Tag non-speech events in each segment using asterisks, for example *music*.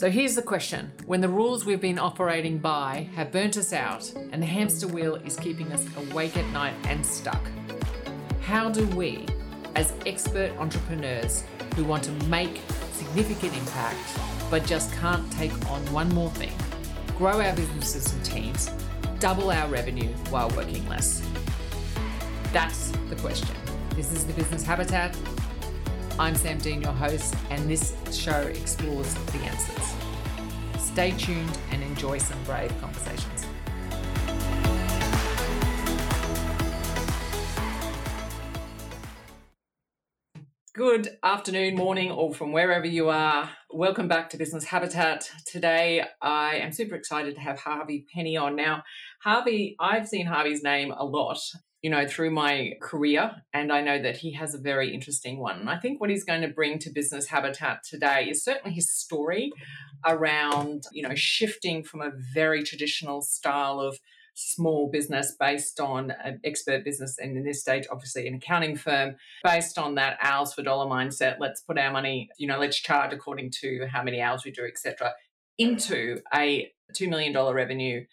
So here's the question When the rules we've been operating by have burnt us out and the hamster wheel is keeping us awake at night and stuck, how do we, as expert entrepreneurs who want to make significant impact but just can't take on one more thing, grow our businesses and teams, double our revenue while working less? That's the question. This is the Business Habitat. I'm Sam Dean, your host, and this show explores the answers. Stay tuned and enjoy some brave conversations. Good afternoon, morning, or from wherever you are. Welcome back to Business Habitat. Today, I am super excited to have Harvey Penny on. Now, Harvey, I've seen Harvey's name a lot, you know, through my career, and I know that he has a very interesting one. And I think what he's going to bring to Business Habitat today is certainly his story around, you know, shifting from a very traditional style of small business based on an expert business and in this stage obviously an accounting firm based on that hours for dollar mindset let's put our money you know let's charge according to how many hours we do etc into a $2 million revenue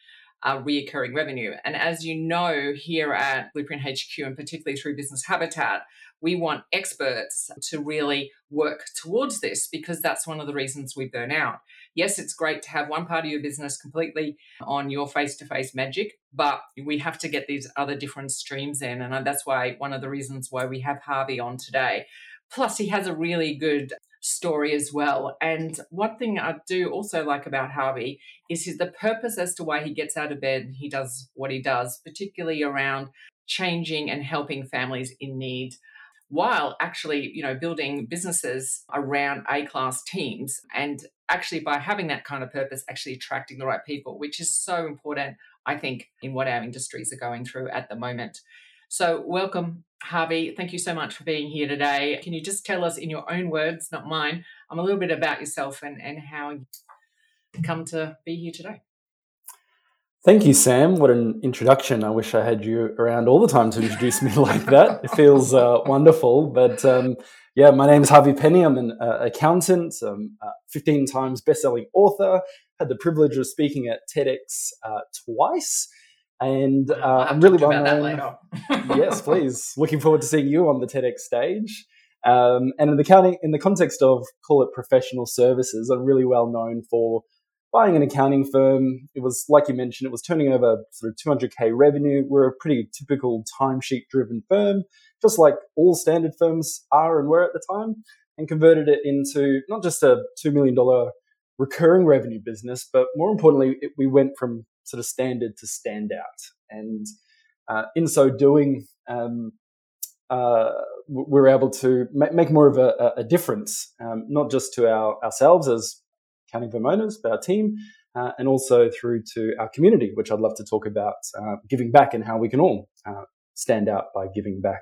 uh, reoccurring revenue. And as you know, here at Blueprint HQ, and particularly through Business Habitat, we want experts to really work towards this because that's one of the reasons we burn out. Yes, it's great to have one part of your business completely on your face to face magic, but we have to get these other different streams in. And uh, that's why one of the reasons why we have Harvey on today. Plus, he has a really good story as well. And one thing I do also like about Harvey is his the purpose as to why he gets out of bed he does what he does, particularly around changing and helping families in need while actually you know building businesses around a class teams and actually by having that kind of purpose actually attracting the right people which is so important i think in what our industries are going through at the moment. So welcome harvey. Thank you so much for being here today. Can you just tell us in your own words not mine um, a little bit about yourself and, and how you come to be here today Thank you, Sam. What an introduction. I wish I had you around all the time to introduce me *laughs* like that. It feels uh, wonderful. But um, yeah, my name is Harvey Penny. I'm an uh, accountant, um, uh, 15 times best-selling author. Had the privilege of speaking at TEDx uh, twice. And uh, I'm really well known. *laughs* yes, please. Looking forward to seeing you on the TEDx stage. Um, and in the counting, in the context of call it professional services, I'm really well known for buying an accounting firm. It was, like you mentioned, it was turning over sort of 200K revenue. We're a pretty typical timesheet driven firm, just like all standard firms are and were at the time, and converted it into not just a $2 million recurring revenue business, but more importantly, it, we went from sort of standard to standout. And uh, in so doing, um, uh, we're able to make more of a, a difference, um, not just to our, ourselves as owners, but our team, uh, and also through to our community, which I'd love to talk about uh, giving back and how we can all uh, stand out by giving back.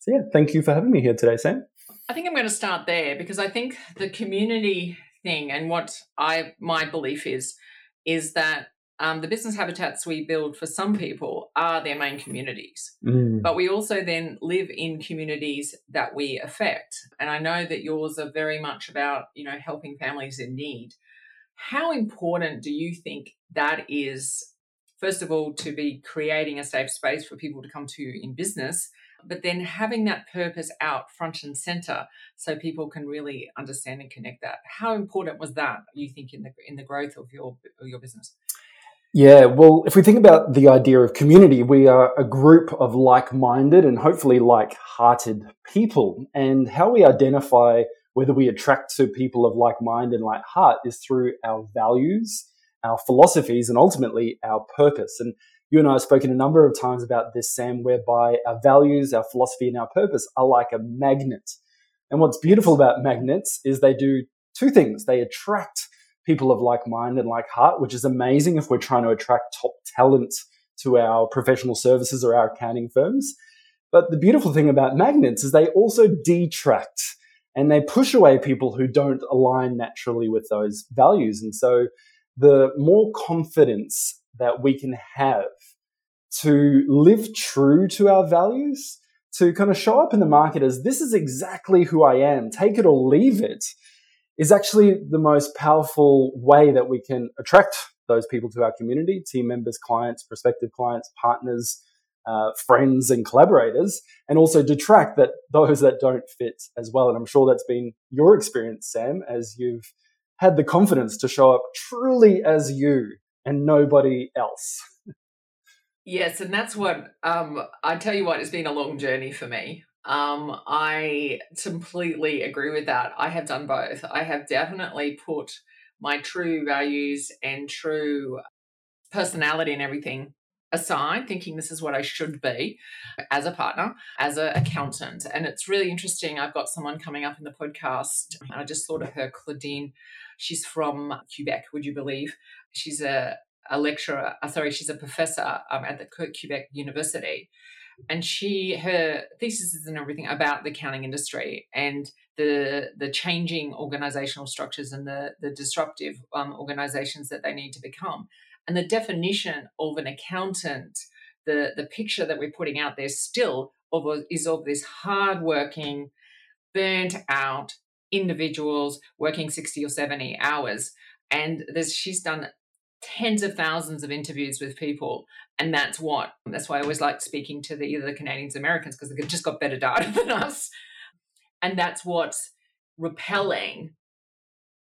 So, yeah, thank you for having me here today, Sam. I think I'm going to start there because I think the community thing and what I my belief is is that um, the business habitats we build for some people are their main communities. Mm. But we also then live in communities that we affect. And I know that yours are very much about, you know, helping families in need. How important do you think that is, first of all, to be creating a safe space for people to come to in business, but then having that purpose out front and center so people can really understand and connect that? How important was that, you think, in the in the growth of your of your business? Yeah, well, if we think about the idea of community, we are a group of like minded and hopefully like hearted people. And how we identify whether we attract to people of like mind and like heart is through our values, our philosophies, and ultimately our purpose. And you and I have spoken a number of times about this, Sam, whereby our values, our philosophy, and our purpose are like a magnet. And what's beautiful about magnets is they do two things they attract people of like mind and like heart, which is amazing if we're trying to attract top talent to our professional services or our accounting firms. But the beautiful thing about magnets is they also detract and they push away people who don't align naturally with those values. And so the more confidence that we can have to live true to our values, to kind of show up in the market as this is exactly who I am, take it or leave it, is actually the most powerful way that we can attract those people to our community, team members, clients, prospective clients, partners, uh, friends, and collaborators, and also detract that those that don't fit as well. And I'm sure that's been your experience, Sam, as you've had the confidence to show up truly as you and nobody else. Yes, and that's what um, I tell you what, it's been a long journey for me. Um, I completely agree with that. I have done both. I have definitely put my true values and true personality and everything aside, thinking this is what I should be as a partner, as an accountant. And it's really interesting. I've got someone coming up in the podcast. I just thought of her, Claudine. She's from Quebec, would you believe? She's a, a lecturer, uh, sorry, she's a professor um, at the Quebec University and she her thesis is and everything about the accounting industry and the the changing organizational structures and the the disruptive um, organizations that they need to become and the definition of an accountant the the picture that we're putting out there still of is of this hardworking burnt out individuals working 60 or 70 hours. And she's done tens of thousands of interviews with people. And that's what that's why i always like speaking to the either the canadians americans because they've just got better data *laughs* than us. And that's what's repelling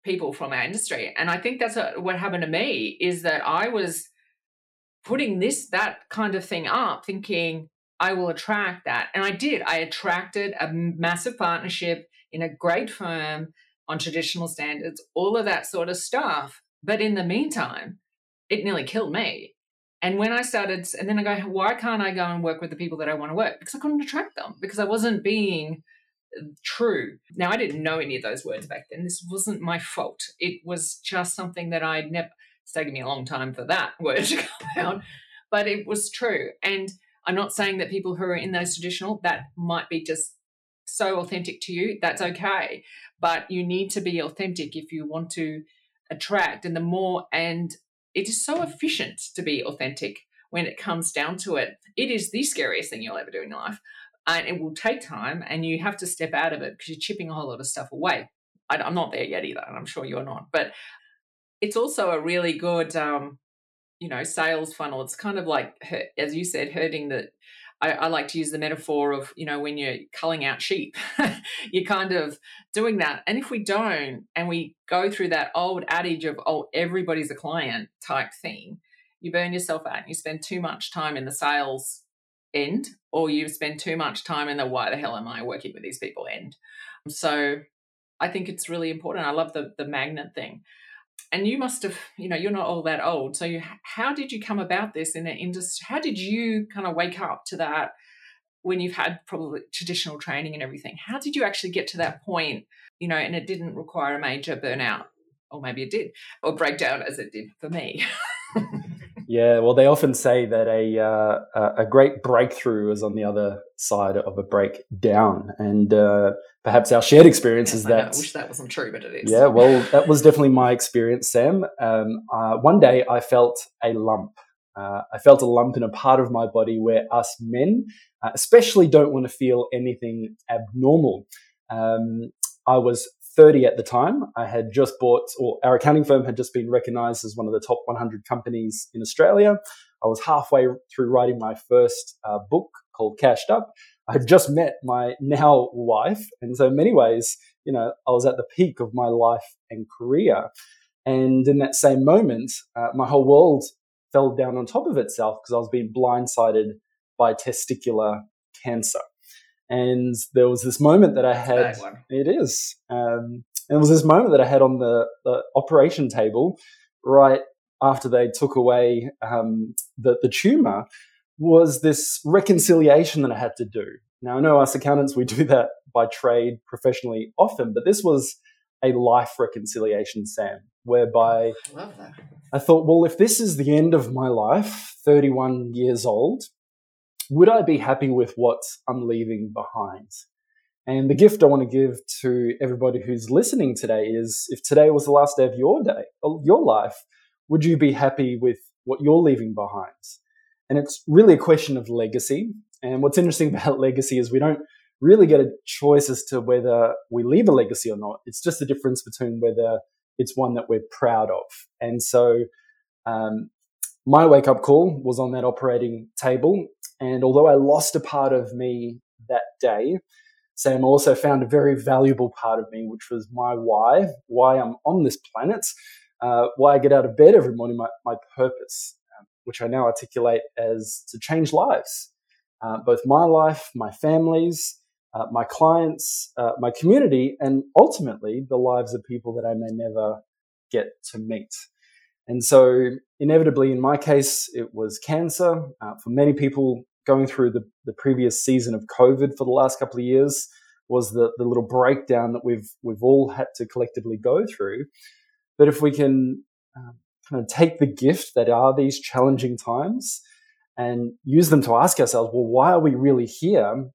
people from our industry and i think that's what happened to me is that i was putting this that kind of thing up thinking i will attract that and i did i attracted a massive partnership in a great firm on traditional standards all of that sort of stuff but in the meantime it nearly killed me. And when I started, and then I go, why can't I go and work with the people that I want to work? Because I couldn't attract them, because I wasn't being uh, true. Now, I didn't know any of those words back then. This wasn't my fault. It was just something that I'd never, it's taken me a long time for that *laughs* word to come out, but it was true. And I'm not saying that people who are in those traditional, that might be just so authentic to you. That's okay. But you need to be authentic if you want to attract. And the more, and it is so efficient to be authentic when it comes down to it. It is the scariest thing you'll ever do in your life. And it will take time and you have to step out of it because you're chipping a whole lot of stuff away. I, am not there yet either, and I'm sure you're not. But it's also a really good, um, you know, sales funnel. It's kind of like, as you said, herding the I, I, like to use the metaphor of, you know, when you're culling out sheep, *laughs* you're kind of doing that. And if we don't, and we go through that old adage of, oh, everybody's a client type thing, you burn yourself out. And you spend too much time in the sales end, or you spend too much time in the why the hell am I working with these people end. So I think it's really important. I love the the magnet thing. And you must have you know you're not all that old. So you, how did you come about this in an industry how did you kind of wake up to that when you've had probably traditional training and everything? How did you actually get to that point you know and it didn't require a major burnout? Or maybe it did or breakdown as it did for me *laughs* Yeah, well, they often say that a uh, a great breakthrough is on the other side of a breakdown, and uh, perhaps our shared experience yes, is that. I wish that wasn't true, but it is. Yeah, well, that was definitely my experience, Sam. Um, uh, one day, I felt a lump. Uh, I felt a lump in a part of my body where us men, uh, especially, don't want to feel anything abnormal. Um, I was 30 at the time. I had just bought, or our accounting firm had just been recognized as one of the top 100 companies in Australia. I was halfway through writing my first uh, book called Cashed Up. I had just met my now wife. And so, in many ways, you know, I was at the peak of my life and career. And in that same moment, uh, my whole world fell down on top of itself because I was being blindsided by testicular cancer. And there was this moment that I had. It is. Um, and it was this moment that I had on the, the operation table right after they took away um, the, the tumor was this reconciliation that I had to do. Now, I know us accountants, we do that by trade professionally often, but this was a life reconciliation, Sam, whereby I, I thought, well, if this is the end of my life, 31 years old, would I be happy with what I'm leaving behind? And the gift I want to give to everybody who's listening today is if today was the last day of your day, of your life, would you be happy with what you're leaving behind? And it's really a question of legacy. And what's interesting *laughs* about legacy is we don't really get a choice as to whether we leave a legacy or not. It's just the difference between whether it's one that we're proud of. And so, um, my wake up call was on that operating table. And although I lost a part of me that day, Sam also found a very valuable part of me, which was my why, why I'm on this planet, uh, why I get out of bed every morning, my, my purpose, um, which I now articulate as to change lives, uh, both my life, my family's, uh, my clients, uh, my community, and ultimately the lives of people that I may never get to meet. And so, inevitably, in my case, it was cancer. Uh, for many people going through the, the previous season of COVID for the last couple of years, was the, the little breakdown that we've we've all had to collectively go through. But if we can um, kind of take the gift that are these challenging times and use them to ask ourselves, well, why are we really here?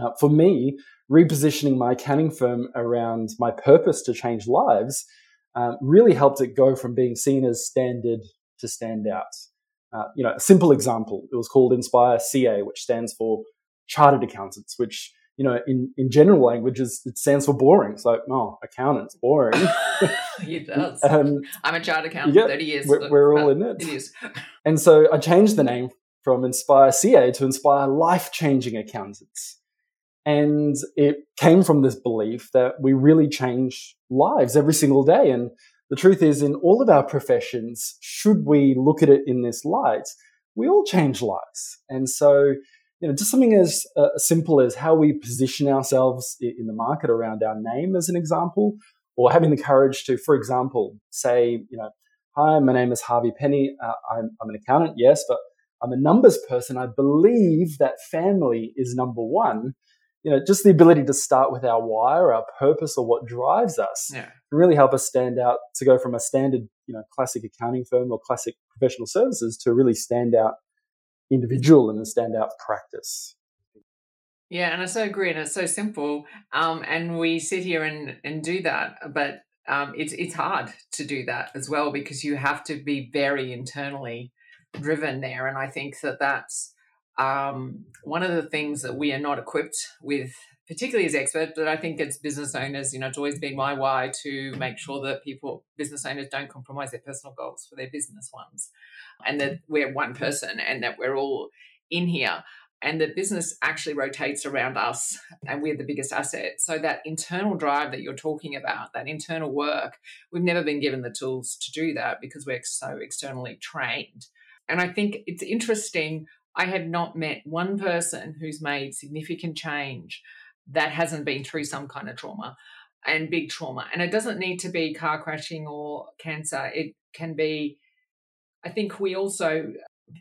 Uh, for me, repositioning my accounting firm around my purpose to change lives um, really helped it go from being seen as standard to stand out. Uh, you know, a simple example, it was called Inspire CA, which stands for Chartered Accountants, which, you know, in, in general languages, it stands for boring. It's like, oh, accountants, boring. *laughs* *laughs* it does. um, I'm a chartered accountant, yeah, 30 years. We're, we're all in it. It is. and so I changed the name from Inspire CA to Inspire Life Changing Accountants. And it came from this belief that we really change lives every single day. And the truth is, in all of our professions, should we look at it in this light, we all change lives. And so, you know, just something as uh, simple as how we position ourselves in the market around our name, as an example, or having the courage to, for example, say, you know, hi, my name is Harvey Penny. Uh, I'm, I'm an accountant, yes, but I'm a numbers person. I believe that family is number one you know, just the ability to start with our why or our purpose or what drives us yeah. really help us stand out to go from a standard, you know, classic accounting firm or classic professional services to a really stand out individual and a standout practice. Yeah, and I so agree, and it's so simple. Um, and we sit here and, and do that, but um, it's it's hard to do that as well because you have to be very internally driven there. And I think that that's um, one of the things that we are not equipped with, particularly as experts, but I think as business owners, you know, it's always been my why to make sure that people, business owners, don't compromise their personal goals for their business ones, and that we're one person and that we're all in here. And the business actually rotates around us, and we're the biggest asset. So, that internal drive that you're talking about, that internal work, we've never been given the tools to do that because we're so externally trained. And I think it's interesting I have not met one person who's made significant change that hasn't been through some kind of trauma and big trauma. And it doesn't need to be car crashing or cancer. It can be, I think we also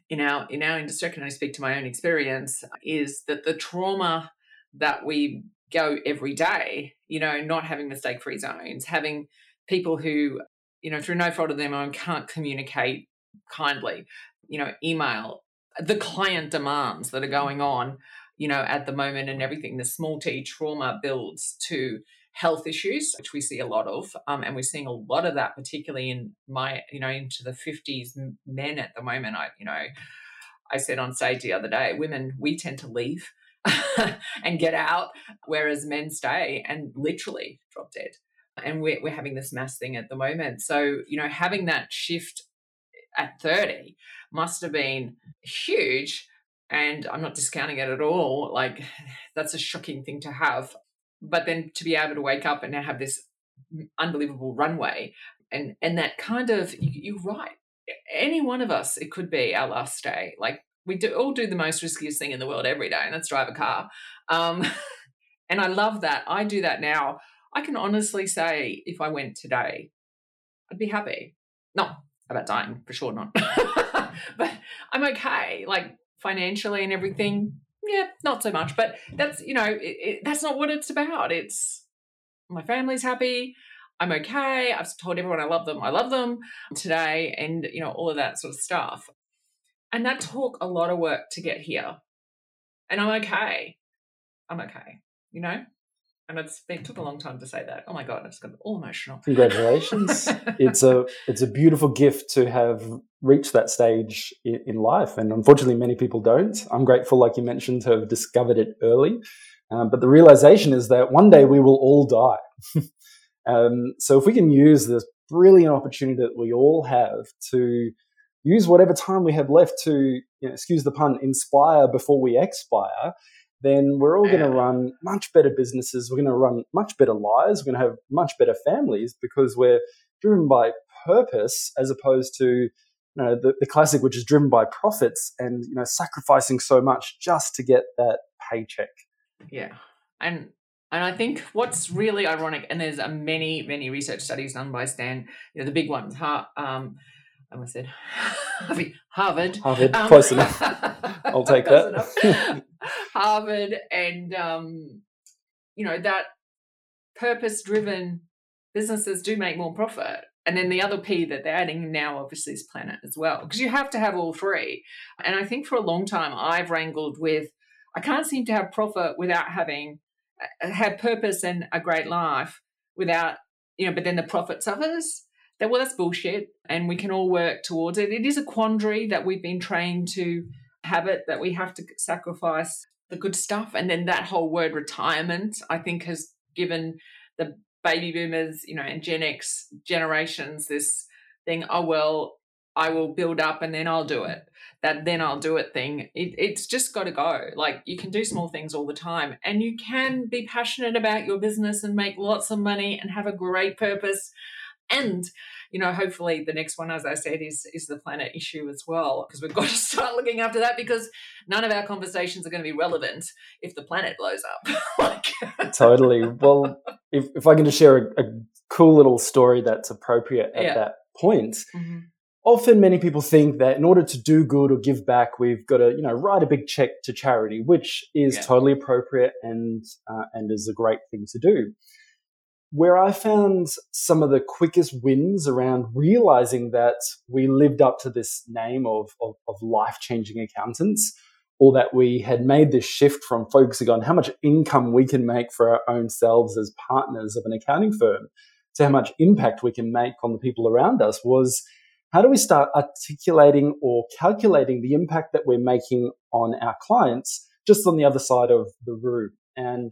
in our in our industry, can I speak to my own experience, is that the trauma that we go every day, you know, not having mistake free zones, having people who, you know, through no fault of their own can't communicate kindly, you know, email, the client demands that are going on, you know, at the moment and everything. The small t trauma builds to health issues, which we see a lot of, um, and we're seeing a lot of that, particularly in my, you know, into the fifties men at the moment. I, you know, I said on stage the other day, women we tend to leave *laughs* and get out, whereas men stay and literally drop dead. And we're, we're having this mass thing at the moment. So, you know, having that shift at 30 must have been huge. And I'm not discounting it at all. Like, *sighs* that's a shocking thing to have. But then to be able to wake up and now have this unbelievable runway and and that kind of you, are right any one of us it could be our last day like we do all do the most riskiest thing in the world every day and that's drive a car um, *laughs* and i love that i do that now i can honestly say if i went today i'd be happy no about dying for sure not. *laughs* But i'm okay like financially and everything. Yeah not so much but that's you know it, it, that's not what it's about. It's my family's happy. I'm okay. I've told everyone i love them i love them today and you know all of that sort of stuff. And that took a lot of work to get here. And i'm okay. I'm okay you know and it's been took a long time to say that. Oh my god, I just got all emotional. Congratulations! *laughs* it's a it's a beautiful gift to have reached that stage in, in, life, and unfortunately, many people don't. I'm grateful, like you mentioned, to have discovered it early. Um, but the realization is that one day we will all die. *laughs* um, so if we can use this brilliant opportunity that we all have to use whatever time we have left to, you know, excuse the pun, inspire before we expire, then we're all going to run much better businesses. We're going to run much better lives. We're going to have much better families because we're driven by purpose as opposed to you know, the, the classic, which is driven by profits and you know sacrificing so much just to get that paycheck. Yeah, and and I think what's really ironic, and there's a many many research studies done by Stan, you know, the big ones, um, I almost said *laughs* Harvard. Harvard, um, close enough. *laughs* I'll take that. *laughs* Harvard, and um, you know that purpose-driven businesses do make more profit. And then the other P that they're adding now, obviously, is planet as well, because you have to have all three. And I think for a long time, I've wrangled with I can't seem to have profit without having uh, have purpose and a great life without you know. But then the profit suffers that well that's bullshit and we can all work towards it it is a quandary that we've been trained to have it that we have to sacrifice the good stuff and then that whole word retirement i think has given the baby boomers you know and gen x generations this thing oh well i will build up and then i'll do it that then i'll do it thing. It, it's just got to go. Like you can do small things all the time and you can be passionate about your business and make lots of money and have a great purpose and you know hopefully the next one as i said is is the planet issue as well because we've got to *laughs* start looking after that because none of our conversations are going to be relevant if the planet blows up *laughs* like *laughs* totally well if, if i can just share a, a cool little story that's appropriate at yeah. that point mm-hmm. often many people think that in order to do good or give back we've got to you know write a big check to charity which is yeah. totally appropriate and uh, and is a great thing to do where I found some of the quickest wins around realizing that we lived up to this name of, of, of life changing accountants, or that we had made this shift from focusing on how much income we can make for our own selves as partners of an accounting firm to how much impact we can make on the people around us was how do we start articulating or calculating the impact that we're making on our clients just on the other side of the room? And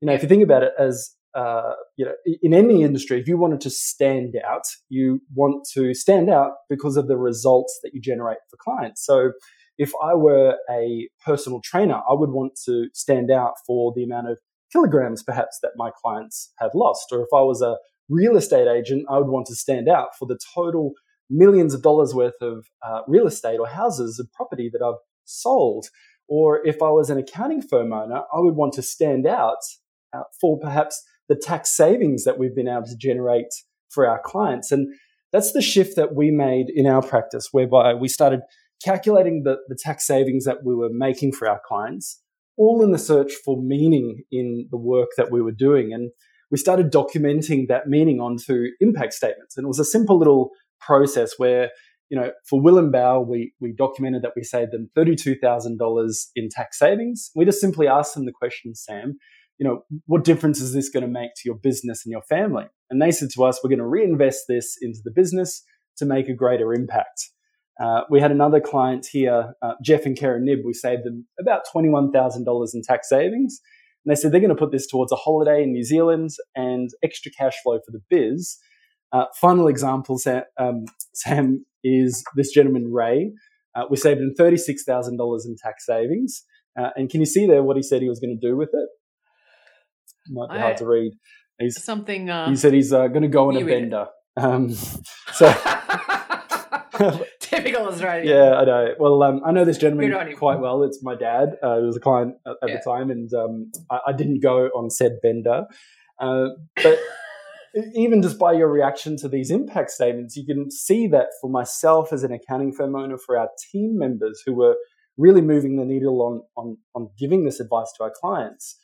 you know, if you think about it as uh, you know, in any industry, if you wanted to stand out, you want to stand out because of the results that you generate for clients. So, if I were a personal trainer, I would want to stand out for the amount of kilograms perhaps that my clients have lost. Or if I was a real estate agent, I would want to stand out for the total millions of dollars worth of uh, real estate or houses and property that I've sold. Or if I was an accounting firm owner, I would want to stand out uh, for perhaps the tax savings that we've been able to generate for our clients. And that's the shift that we made in our practice, whereby we started calculating the, the tax savings that we were making for our clients, all in the search for meaning in the work that we were doing. And we started documenting that meaning onto impact statements. And it was a simple little process where, you know, for Will and Bow, we, we documented that we saved them $32,000 in tax savings. We just simply asked them the question, Sam, you know, what difference is this going to make to your business and your family? And they said to us, we're going to reinvest this into the business to make a greater impact. Uh, we had another client here, uh, Jeff and Karen Nib. We saved them about $21,000 in tax savings. And they said they're going to put this towards a holiday in New Zealand and extra cash flow for the biz. Uh, final example, Sam, um, Sam, is this gentleman, Ray. Uh, we saved him $36,000 in tax savings. Uh, and can you see there what he said he was going to do with it? Might be I, hard to read. He's something. Uh, he said he's uh, going to go on a bender. *laughs* Um, so *laughs* typical Australian. Yeah, I know. Well, um, I know this gentleman quite well. It's my dad. Uh, he was a client at, at yeah. the time, and um, I, I, didn't go on said bender. Uh, but even just by your reaction to these impact statements, you can see that for myself as an accounting firm owner, for our team members who were really moving the needle on on, on giving this advice to our clients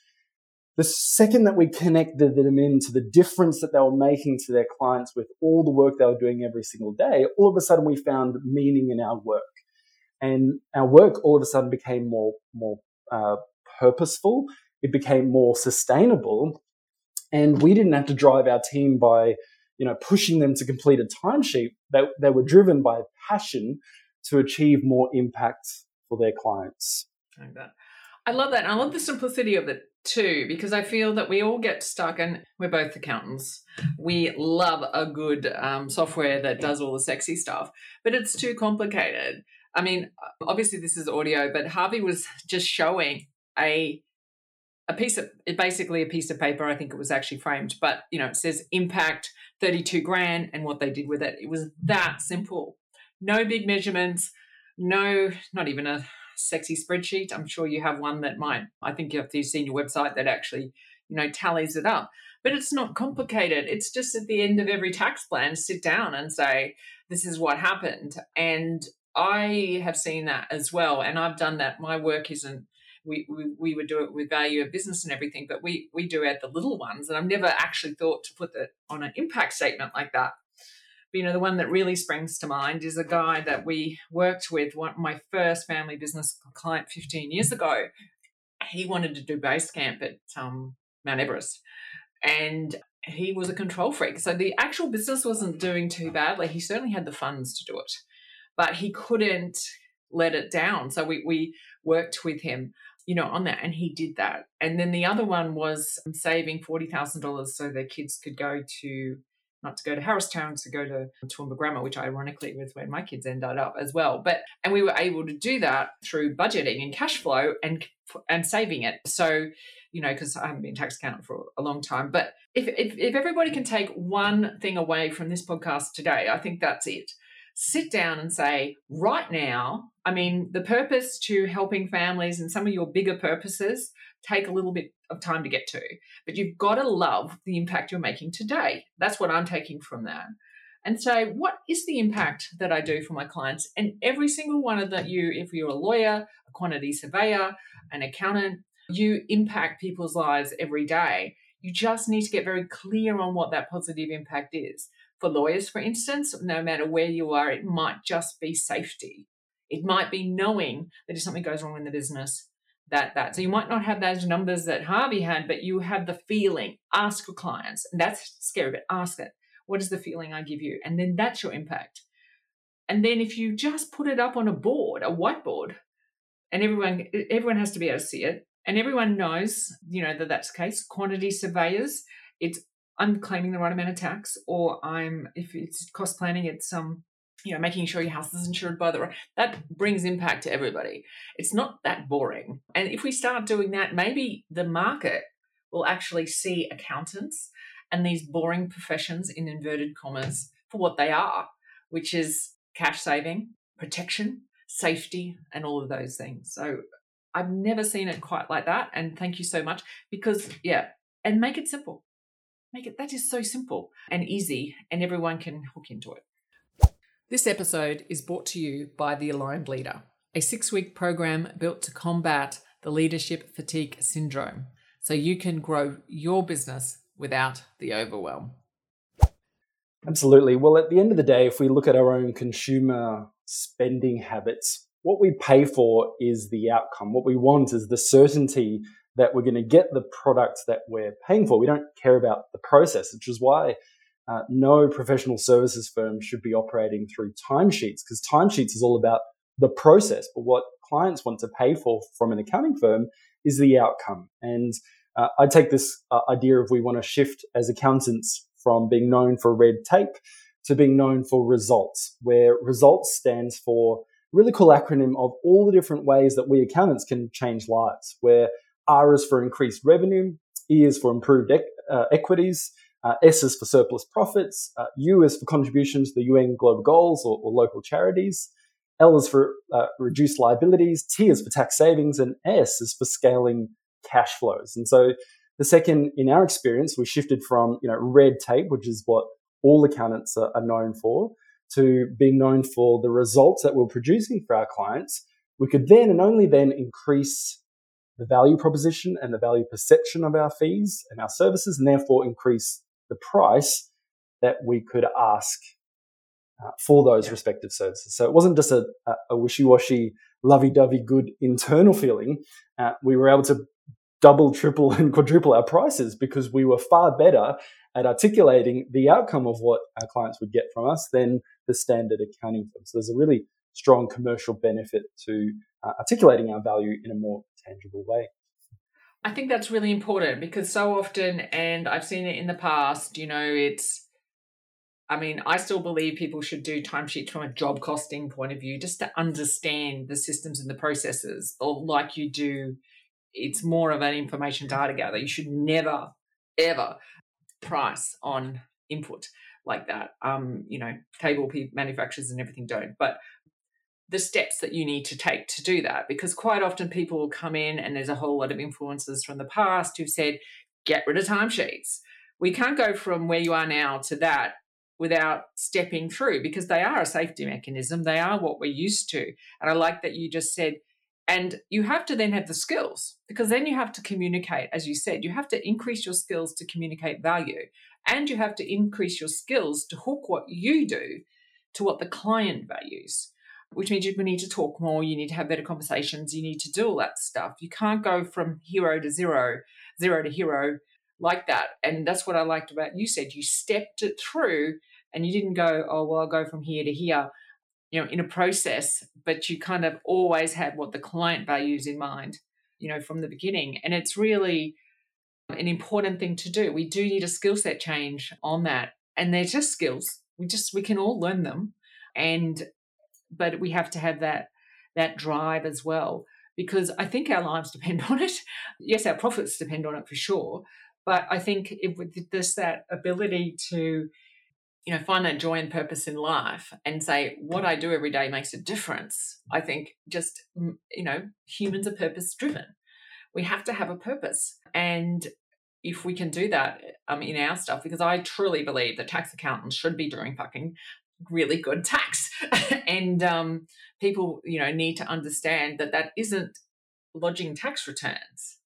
the second that we connected them into the difference that they were making to their clients with all the work they were doing every single day, all of a sudden we found meaning in our work. And our work all of a sudden became more, more uh, purposeful. It became more sustainable. And we didn't have to drive our team by, you know, pushing them to complete a timesheet. They, they were driven by passion to achieve more impact for their clients. I love that. I love the simplicity of it too because I feel that we all get stuck, and we're both accountants. We love a good um, software that does all the sexy stuff, but it's too complicated. I mean, obviously this is audio, but Harvey was just showing a a piece of it basically a piece of paper. I think it was actually framed, but you know, it says impact 32 grand and what they did with it. It was that simple. No big measurements, no, not even a sexy spreadsheet. I'm sure you have one that might, I think if you've seen your website that actually, you know, tallies it up. But it's not complicated. It's just at the end of every tax plan, sit down and say, this is what happened. And I have seen that as well. And I've done that. My work isn't we, we, we would do it with value of business and everything, but we we do add the little ones. And I've never actually thought to put that on an impact statement like that. You know, the one that really springs to mind is a guy that we worked with, one my first family business client 15 years ago. He wanted to do base camp at um, Mount Everest. And he was a control freak. So the actual business wasn't doing too badly. He certainly had the funds to do it, but he couldn't let it down. So we, we worked with him, you know, on that, and he did that. And then the other one was saving forty thousand dollars so their kids could go to not to go to Harristown, to go to Toowoomba Grammar, which ironically was where my kids ended up as well. But and we were able to do that through budgeting and cash flow and and saving it. So you know, because I haven't been tax accountant for a long time. But if, if if everybody can take one thing away from this podcast today, I think that's it sit down and say, right now, I mean, the purpose to helping families and some of your bigger purposes take a little bit of time to get to, but you've got to love the impact you're making today. That's what I'm taking from that. And say, what is the impact that I do for my clients? And every single one of that, you, if you're a lawyer, a quantity surveyor, an accountant, you impact people's lives every day. You just need to get very clear on what that positive impact is. For lawyers, for instance, no matter where you are, it might just be safety. It might be knowing that if something goes wrong in the business, that that. So you might not have those numbers that Harvey had, but you have the feeling. Ask your clients, and that's scary, but ask it. What is the feeling I give you? And then that's your impact. And then if you just put it up on a board, a whiteboard, and everyone everyone has to be able to see it, and everyone knows, you know, that that's the case. Quantity surveyors, it's I'm claiming the right amount of tax, or I'm if it's cost planning, it's um you know making sure your house is insured by the. That brings impact to everybody. It's not that boring, and if we start doing that, maybe the market will actually see accountants and these boring professions in inverted commas for what they are, which is cash saving, protection, safety, and all of those things. So I've never seen it quite like that. And thank you so much because, yeah, and make it simple. Make it that is so simple and easy, and everyone can hook into it. This episode is brought to you by The Aligned Leader, a six week program built to combat the leadership fatigue syndrome so you can grow your business without the overwhelm. Absolutely. Well, at the end of the day, if we look at our own consumer spending habits, what we pay for is the outcome. What we want is the certainty that we're going to get the product that we're paying for. We don't care about the process, which is why uh, no professional services firm should be operating through timesheets because timesheets is all about the process. But what clients want to pay for from an accounting firm is the outcome. And uh, I take this uh, idea of we want to shift as accountants from being known for red tape to being known for results, where results stands for really cool acronym of all the different ways that we accountants can change lives, where R is for increased revenue, E is for improved uh, equities, uh, S is for surplus profits, uh, U is for contributions to the UN global goals or, or local charities, L is for uh, reduced liabilities, T is for tax savings, and S is for scaling cash flows. And so the second, in our experience, we shifted from you know red tape, which is what all accountants are, are known for, to being known for the results that we're producing for our clients. We could then and only then increase the value proposition and the value perception of our fees and our services, and therefore increase the price that we could ask uh, for those yeah. respective services. So it wasn't just a, a wishy-washy, lovey-dovey, good internal feeling. Uh, we were able to double, triple, *laughs* and quadruple our prices because we were far better at articulating the outcome of what our clients would get from us than the standard accounting firm. So there's a really strong commercial benefit to uh, articulating our value in a more tangible way. I think that's really important because so often, and I've seen it in the past, you know, it's, I mean, I still believe people should do timesheets from a job costing point of view, just to understand the systems and the processes, or like you do, it's more of an information data gather. You should never, ever price on input like that. Um, you know, cable manufacturers and everything don't, but the steps that you need to take to do that because quite often people will come in and there's a whole lot of influences from the past who've said get rid of timesheets. We can't go from where you are now to that without stepping through because they are a safety mechanism. They are what we're used to. And i like that you just said and you have to then have the skills because then you have to communicate as you said you have to increase your skills to communicate value and you have to increase your skills to hook what you do to what the client values which means you need to talk more, you need to have better conversations, you need to do all that stuff. You can't go from hero to zero, zero to hero like that. And that's what I liked about you said. You stepped it through and you didn't go, oh, well, I'll go from here to here, you know, in a process, but you kind of always had what the client values in mind, you know, from the beginning. And it's really an important thing to do. We do need a skill set change on that. And they're just skills. We just, we can all learn them. And but we have to have that that drive as well because I think our lives *laughs* depend on it. Yes, our profits depend on it for sure, but I think if there's that ability to you know find that joy and purpose in life and say what I do every day makes a difference. I think just you know humans are purpose driven. We have to have a purpose and if we can do that um, in our stuff, because I truly believe that tax accountants should be doing fucking really good tax. *laughs* And um, people you know need to understand that that isn't lodging tax returns.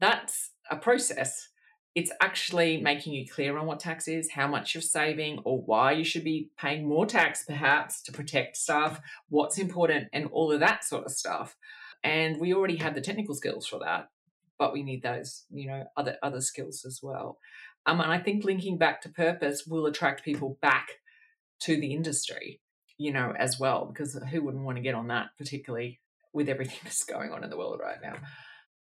That's a process. It's actually making you clear on what tax is how much you're saving or why you should be paying more tax perhaps to protect staff what's important and all of that sort of stuff. And we already have the technical skills for that but we need those you know other other skills as well. Um, and i think linking back to purpose will attract people back to the industry, you know, as well, because who wouldn't want to get on that, particularly with everything *laughs* that's going on in the world right now?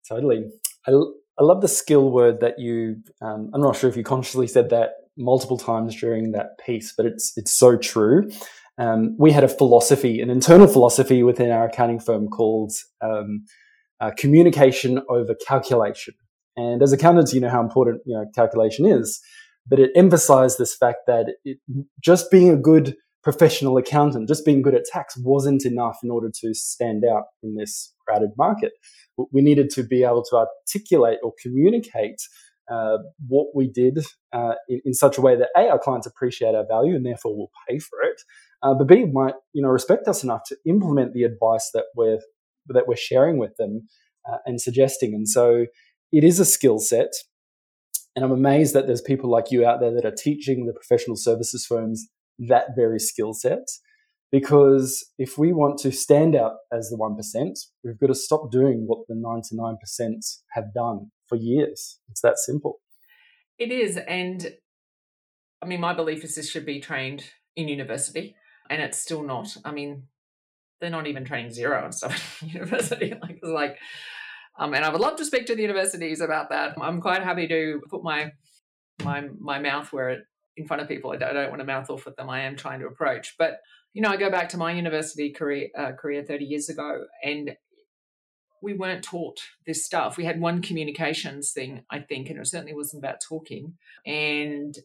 Totally. I, I love the skill word that you, um, I'm not sure if you consciously said that multiple times during that piece, but it's, it's so true. Um, we had a philosophy, an internal philosophy within our accounting firm called um, uh, communication over calculation. And as accountants, you know how important you know calculation is but it emphasized this fact that it, just being a good professional accountant, just being good at tax wasn't enough in order to stand out in this crowded market. We needed to be able to articulate or communicate uh, what we did uh, in, in, such a way that a our clients appreciate our value and therefore will pay for it, uh, but b might you know respect us enough to implement the advice that we're that we're sharing with them uh, and suggesting. And so it is a skill set. And I'm amazed that there's people like you out there that are teaching the professional services firms that very skill set. Because if we want to stand out as the 1%, we've got to stop doing what the 99% have done for years. It's that simple. It is. And I mean, my belief is this should be trained in university, and it's still not. I mean, they're not even training Xero and stuff in *laughs* university. Like, like, um, and I would love to speak to the universities about that. I'm quite happy to put my my my mouth where it in front of people. I don't, I don't want to mouth off with them. I am trying to approach, but you know, I go back to my university career uh, career 30 years ago, and we weren't taught this stuff. We had one communications thing, I think, and it certainly wasn't about talking. And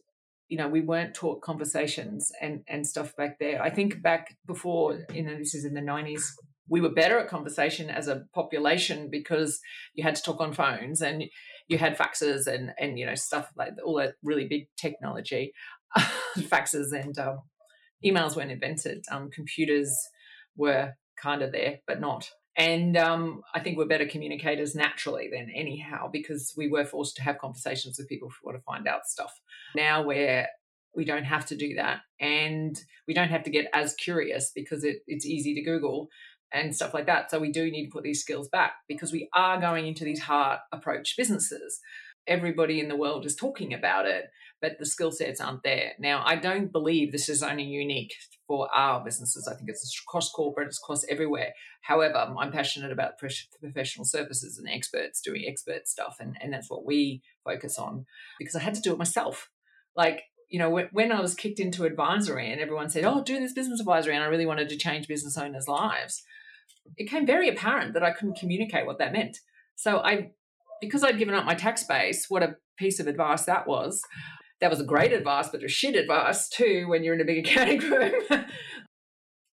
you know, we weren't taught conversations and and stuff back there. I think back before, you know, this is in the 90s we were better at conversation as a population because you had to talk on phones and you had faxes and and you know stuff like all that really big technology. *laughs* Faxes and um, emails weren't invented. Um, computers were kind of there but not. And um, i think we're better communicators naturally than anyhow because we were forced to have conversations with people we want to find out stuff. Now we're we don't have to do that and we don't have to get as curious because it, it's easy to google and stuff like that. So we do need to put these skills back because we are going into these hard approach businesses. Everybody in the world is talking about it, but the skill sets aren't there. Now, I don't believe this is only unique for our businesses. I think it's across corporate, it's across everywhere. However, I'm passionate about professional services and experts doing expert stuff, and, and that's what we focus on because I had to do it myself. Like, you know, when I was kicked into advisory and everyone said, oh, do this business advisory, and I really wanted to change business owners' lives, it became very apparent that I couldn't communicate what that meant. So I, because I'd given up my tax base, what a piece of advice that was. That was a great advice, but a shit advice too when you're in a big *laughs* accounting firm.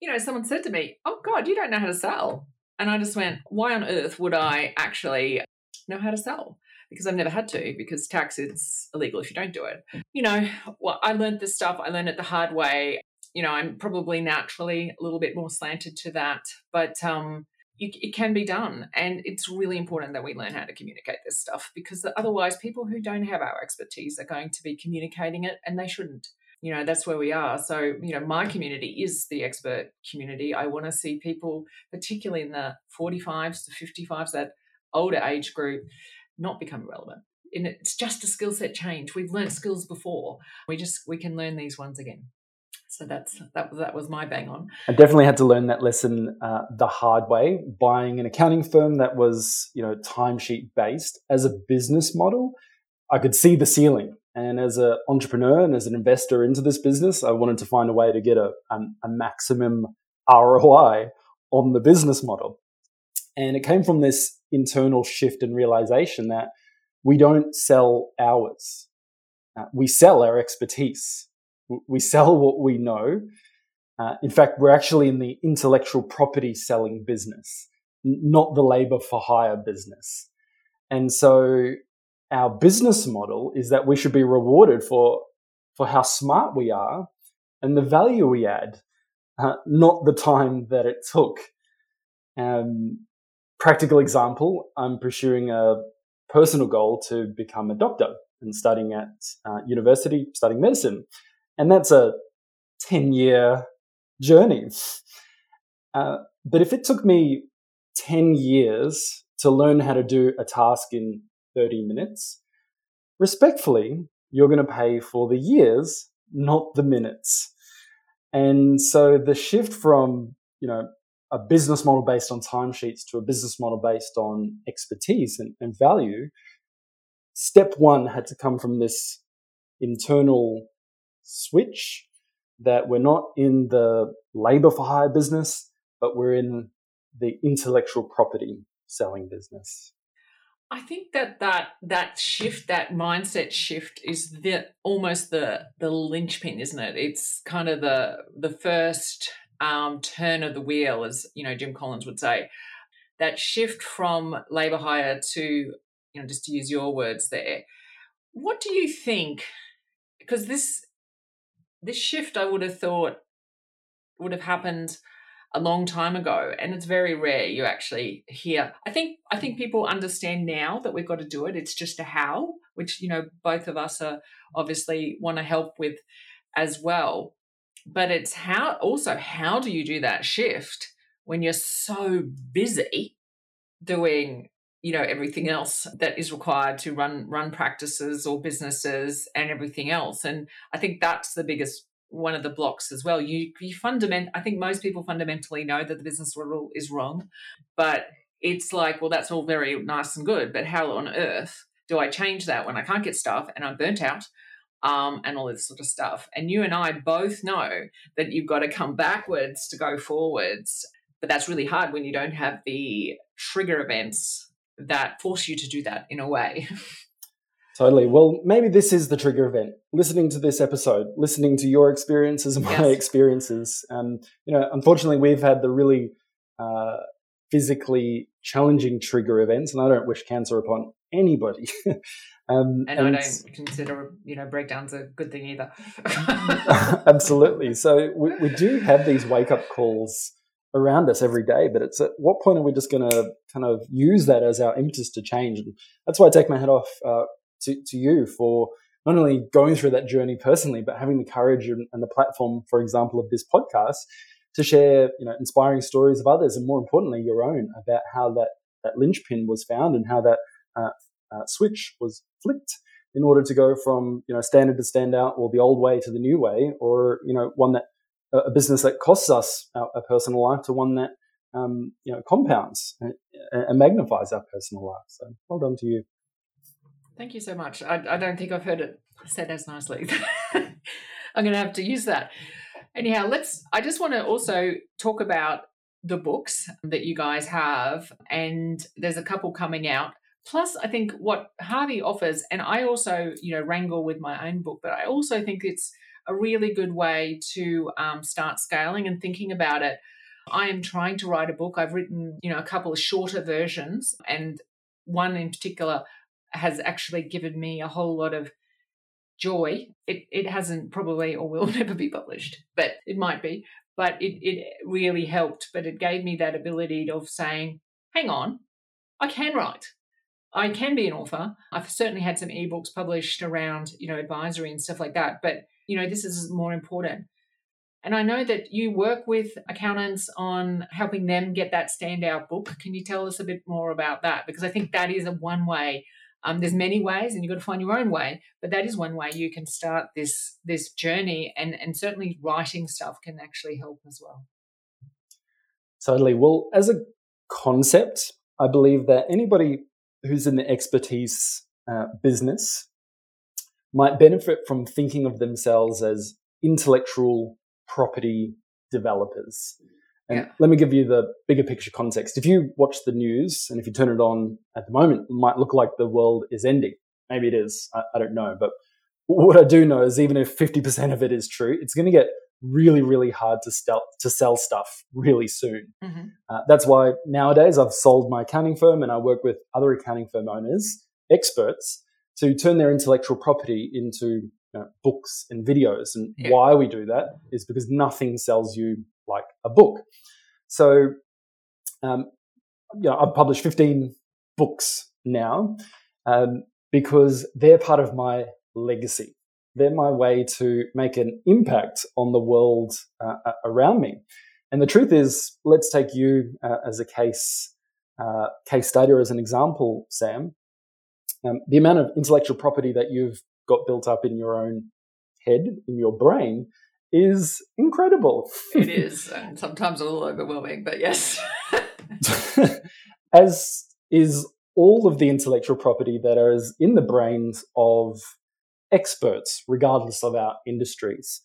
you know, someone said to me, Oh God, you don't know how to sell. And I just went, Why on earth would I actually know how to sell? Because I've never had to, because tax is illegal if you don't do it. You know, well, I learned this stuff, I learned it the hard way. You know, I'm probably naturally a little bit more slanted to that. But um, it, it, can be done. And it's really important that we learn how to communicate this stuff because otherwise, people who don't have our expertise are going to be communicating it and they shouldn't. You know, that's where we are. So, you know, my community is the expert community. I want to see people, particularly in the 45s to 55s, that older age group, not become relevant. And it's just a skill set change. We've learned skills before. We just we can learn these ones again. So that's that. was That was my bang on. I definitely had to learn that lesson uh, the hard way. Buying an accounting firm that was you know timesheet based as a business model, I could see the ceiling. And as an entrepreneur and as an investor into this business, I wanted to find a way to get a, a, a maximum ROI on the business model. And it came from this internal shift and realization that we don't sell hours, uh, we sell our expertise we sell what we know. Uh, in fact, we're actually in the intellectual property selling business, not the labor for hire business. And so our business model is that we should be rewarded for, for how smart we are and the value we add, uh, not the time that it took. Um, practical example, I'm pursuing a personal goal to become a doctor and studying at uh, university, studying medicine. And that's a 10 year journey. Uh, but if it took me 10 years to learn how to do a task in 30 minutes, respectfully, you're going to pay for the years, not the minutes. And so the shift from, you know, a business model based on timesheets to a business model based on expertise and, and value, step one had to come from this internal switch that we're not in the labor for hire business, but we're in the intellectual property selling business. I think that that that shift, that mindset shift, is the almost the the linchpin, isn't it? It's kind of the the first um, turn of the wheel, as you know, Jim Collins would say. That shift from labor hire to, you know, just to use your words there. What do you think? Because this this shift I would have thought would have happened a long time ago and it's very rare you actually hear. I think i think mm. people understand now that we've got to do it. It's just a how which you know both of us are obviously want to help with as well. But it's how also how do you do that shift when you're so busy doing you know everything else that is required to run run practices or businesses and everything else. And i think that's the biggest one of the blocks as well. You you fundament i think most people fundamentally know that the business model is wrong but it's like well that's all very nice and good but how on earth do i change that when i can't get stuff and i'm burnt out um, and all this sort of stuff? And you and i both know that you've got to come backwards to go forwards but that's really hard when you don't have the trigger events that force you to do that in a way. *laughs* Totally. Well, maybe this is the trigger event. Listening to this episode, listening to your experiences and my yes. experiences. Um, you know, unfortunately, we've had the really uh, physically challenging trigger events, and I don't wish cancer upon anybody. *laughs* um, and, and, I don't consider you know breakdowns a good thing either. *laughs* absolutely. So we, we do have these wake up calls around us every day. But it's at what point are we just going to kind of use that as our impetus to change? And that's why I take my hat off uh, to, to you for not only going through that journey personally, but having the courage and, and, the platform, for example, of this podcast to share, you know, inspiring stories of others, and more importantly, your own about how that that linchpin was found and how that uh, uh, switch was flipped in order to go from you know standard to standout or the old way to the new way, or you know one that a business that costs us our personal life to one that um, you know compounds and, and, magnifies our personal life. So well done to you. Thank you so much. I, I don't think I've heard it said as nicely. *laughs* I'm going to have to use that. Anyhow, let's. I just want to also talk about the books that you guys have, and there's a couple coming out. Plus, I think what Harvey offers, and I also, you know, wrangle with my own book, but I also think it's a really good way to um, start scaling and thinking about it. I am trying to write a book. I've written, you know, a couple of shorter versions, and one in particular has actually given me a whole lot of joy. It it hasn't probably or will *laughs* never be published, but it might be. But it it really helped. But it gave me that ability of saying, "Hang on, I can write." I can be an author. I've certainly had some ebooks published around, you know, advisory and stuff like that. But, you know, this is more important. And I know that you work with accountants on helping them get that standout book. Can you tell us a bit more about that? Because I think that is a one way. Um, there's many ways, and you've got to find your own way. But that is one way you can start this this journey, and and certainly writing stuff can actually help as well. Totally. Well, as a concept, I believe that anybody who's in the expertise uh, business might benefit from thinking of themselves as intellectual property developers. And yeah. let me give you the bigger picture context. If you watch the news and if you turn it on at the moment, it might look like the world is ending. Maybe it is. I, I don't know. But what I do know is even if 50% of it is true, it's going to get really, really hard to sell to sell stuff really soon. Mm-hmm. Uh, that's why nowadays I've sold my accounting firm and I work with other accounting firm owners, experts, to turn their intellectual property into you know, books and videos. And yeah. why we do that is because nothing sells you like a book. So, um, you know, I've published 15 books now um, because they're part of my legacy they're my way to make an impact on the world uh, around me. And the truth is, let's take you uh, as a case uh, case study or as an example, Sam. Um, the amount of intellectual property that you've got built up in your own head, in your brain, is incredible. it *laughs* is, and sometimes a little overwhelming, but yes. *laughs* as is all of the intellectual property that is in the brains of experts, regardless of our industries.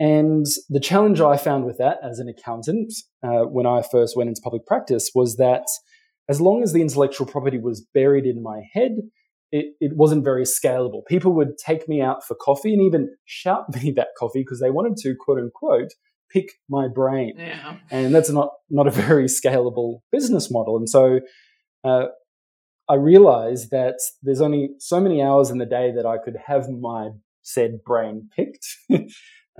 And the challenge I found with that as an accountant uh, when I first went into public practice was that as long as the intellectual property was buried in my head, it, it wasn't very scalable. People would take me out for coffee and even shout *laughs* me that coffee because they wanted to, quote unquote, pick my brain. Yeah. And that's not, not a *laughs* very scalable business model. And so uh, I realized that there's only so many hours in the day that I could have my said brain picked, *laughs*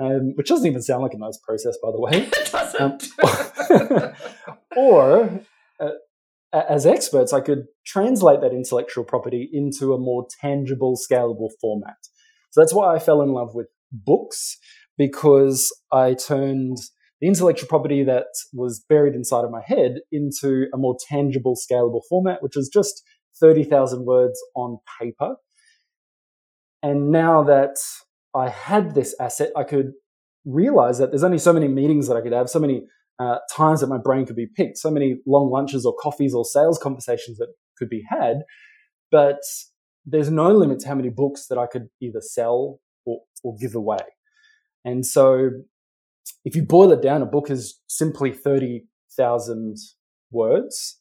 um, which doesn't even sound like a nice process, by the way. it doesn't. Um, or, uh, as experts, I could translate that intellectual property into a more tangible, scalable format. So that's why I fell in love with books because I turned the intellectual property that was buried inside of my head into a more tangible, scalable format, which is just 30,000 words on paper. And now that I had this asset, I could realize that there's only so many meetings that I could have, so many uh, times that my brain could be picked, so many long lunches or coffees or sales conversations that could be had. But there's no limit to how many books that I could either sell or, or give away. And so if you boil it down, a book is simply 30,000 words.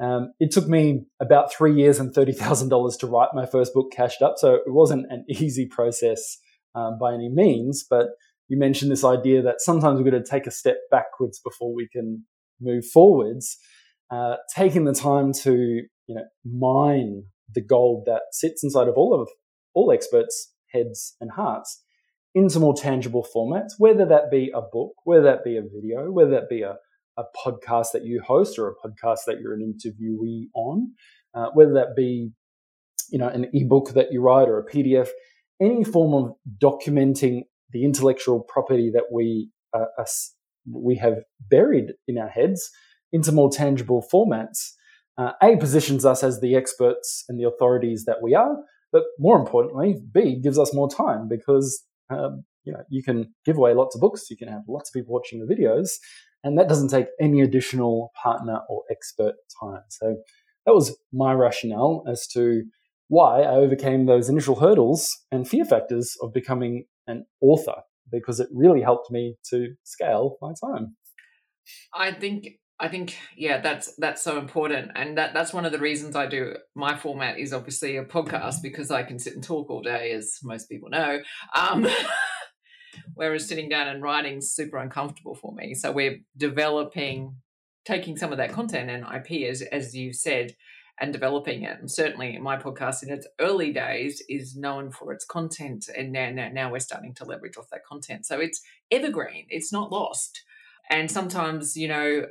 Um, it took me about three years and $30,000 to write my first book, Cashed Up. So it wasn't an *laughs* easy process um, by any means. But you mentioned this idea that sometimes we've got to take a step backwards before we can move forwards. Uh, taking the time to you know mine the gold that sits inside of all of all experts' heads and hearts into more tangible formats, whether that be a book, whether that be a video, whether that be a, a podcast that you host or a podcast that you're an interviewee on, uh, whether that be you know an ebook that you write or a PDF, any form of documenting the intellectual property that we uh, we have buried in our heads into more tangible formats. Uh, a positions us as the experts and the authorities that we are, But more importantly, B gives us more time because um, you know you can give away lots of books, you can have lots of people watching the videos, and that doesn't take any additional partner or expert time. So that was my rationale as to why I overcame those initial hurdles and fear factors of becoming an author because it really helped me to scale my time. I think I think yeah, that's that's so important, and that that's one of the reasons I do my format is obviously a podcast because I can sit and talk all day, as most people know. Um, *laughs* whereas sitting down and writing is super uncomfortable for me. So we're developing, taking some of that content and IP, as as you said, and developing it. And certainly, my podcast in its early days is known for its content, and now now, now we're starting to leverage off that content. So it's evergreen; it's not lost. And sometimes, you know,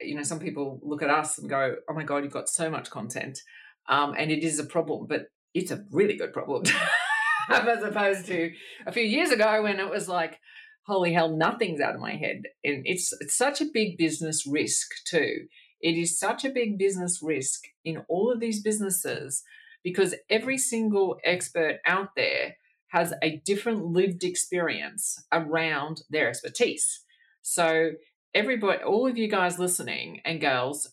you know, some people look at us and go, "Oh my god, you've got so much content," um, and it is a problem, but it's a really good problem, *laughs* as opposed to a few years ago when it was like, "Holy hell, nothing's out of my head," and it's it's such a big business risk too. It is such a big business risk in all of these businesses because every single expert out there has a different lived experience around their expertise. So everybody, all of you guys listening and girls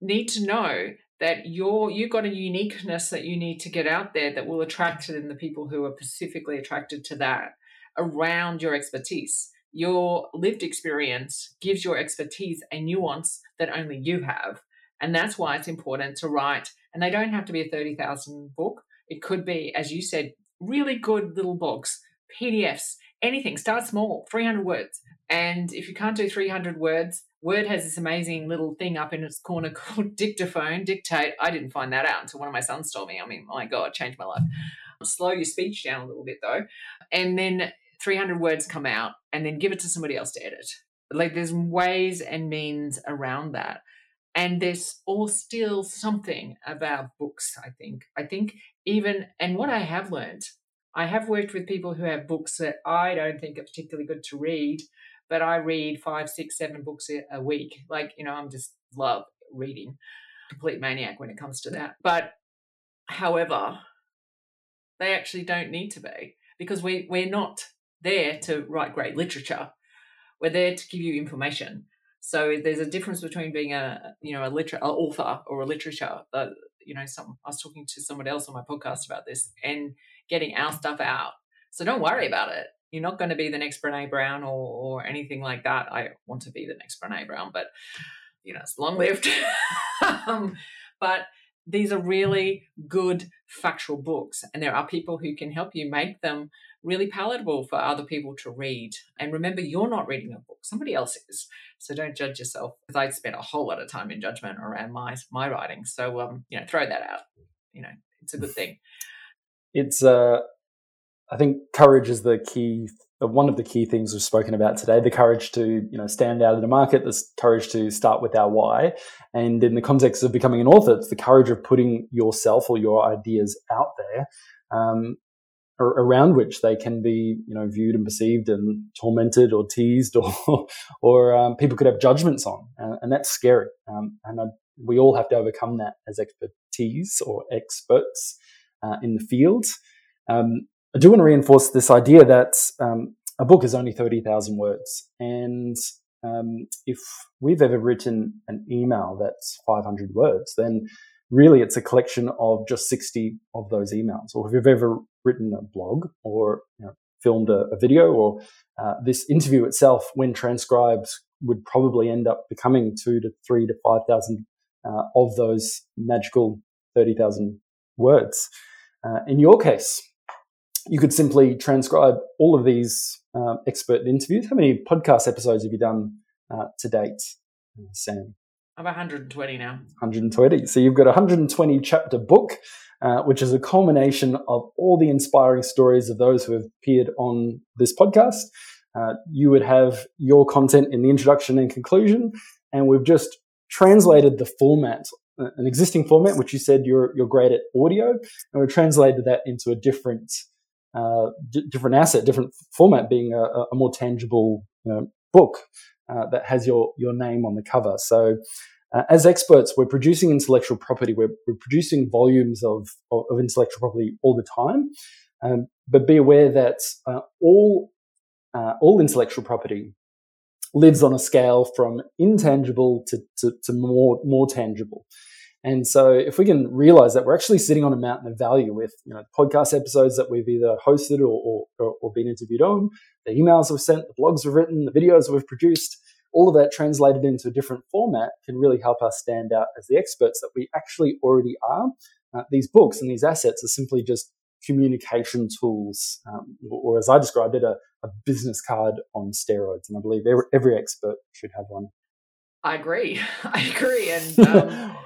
need to know that you're you've got a uniqueness that you need to get out there that will attract in the people who are specifically attracted to that around your expertise. Your lived experience gives your expertise a nuance that only you have. And that's why it's important to write. And they don't have to be a 30,000 book. It could be, as you said, really good little books, PDFs, anything. Start small, 300 words. And if you can't do 300 words, Word has this amazing little thing up in its corner *laughs* called dictaphone, dictate. I didn't find that out until one of my sons told me. I mean, my God, changed my life. Slow your speech down a little bit though. And then 300 words come out and then give it to somebody else to edit. Like there's ways and means around that. And there's all still something about books, I think. I think even, and what I have learned, I have worked with people who have books that I don't think are particularly good to read, but I read five, six, seven books a week. Like, you know, I'm just love reading, complete maniac when it comes to that. But however, they actually don't need to be because we, we're not there to write great literature. We're there to give you information. So there's a difference between being a you know a liter- author or a literature. Uh, you know, some I was talking to someone else on my podcast about this and getting our stuff out. So don't worry about it. You're not going to be the next Brene Brown or, or anything like that. I want to be the next Brene Brown, but you know, it's long lived. *laughs* um, but these are really good factual books, and there are people who can help you make them really palatable for other people to read. And remember, you're not reading a book, somebody else is. So don't judge yourself. Because I spent a whole lot of time in judgment around my my writing. So um, you know, throw that out. You know, it's a good thing. It's uh I think courage is the key one of the key things we've spoken about today the courage to you know stand out in the market the courage to start with our why and in the context of becoming an author it's the courage of putting yourself or your ideas out there um, around which they can be, you know, viewed and perceived and tormented or teased or, *laughs* or um, people could have judgments on, and, that's scary. Um, and I, we all have to overcome that as expertise or experts uh, in the field. Um, I do want to reinforce this idea that um, a book is only thirty thousand words, and um, if we've ever written an email that's five hundred words, then really it's a collection of just 60 of those emails. Or if you've ever written a blog or you know, filmed a, a, video or uh, this interview itself, when transcribed, would probably end up becoming two to three to 5,000 uh, of those magical 30,000 words. Uh, in your case, you could simply transcribe all of these uh, expert interviews. How many podcast episodes have you done uh, to date, Sam? I'm 120 now. 120. So you've got a 120 chapter book, uh, which is a culmination of all the inspiring stories of those who have appeared on this podcast. Uh, you would have your content in the introduction and conclusion, and we've just translated the format, uh, an existing format, which you said you're you're great at audio, and we've translated that into a different uh, d- different asset, different format, being a, a more tangible you know, book uh, that has your your name on the cover. So uh, as experts, we're producing intellectual property. We're, we're producing volumes of, of, intellectual property all the time. Um, but be aware that uh, all uh, all intellectual property lives on a scale from intangible to, to, to more more tangible. And so, if we can realize that we're actually sitting on a mountain of value with you know podcast episodes that we've either hosted or, or, or been interviewed on, the emails we've sent, the blogs we've written, the videos we've produced, all of that translated into a different format can really help us stand out as the experts that we actually already are. Uh, these books and these assets are simply just communication tools, um, or as I described it, a, a, business card on steroids. And I believe every, every expert should have one. I agree. *laughs* I agree. And *laughs* um,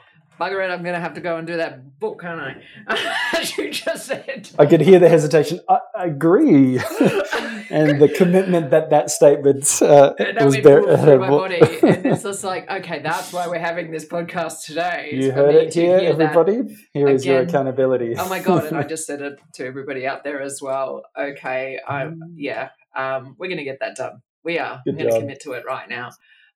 Margaret, I'm going to have to go and do that book, can't I? *laughs* As you just said. I could hear the hesitation. I, agree. *laughs* and the commitment that that statement uh, that was through my body. and *laughs* it's just like, okay, that's why we're having this podcast today. You heard it here, everybody. Here Again, is your accountability. oh my God. And I just said it to everybody out there as well. Okay. I'm, mm. yeah, um, we're going to get that done. We are. Good I'm going to commit to it right now.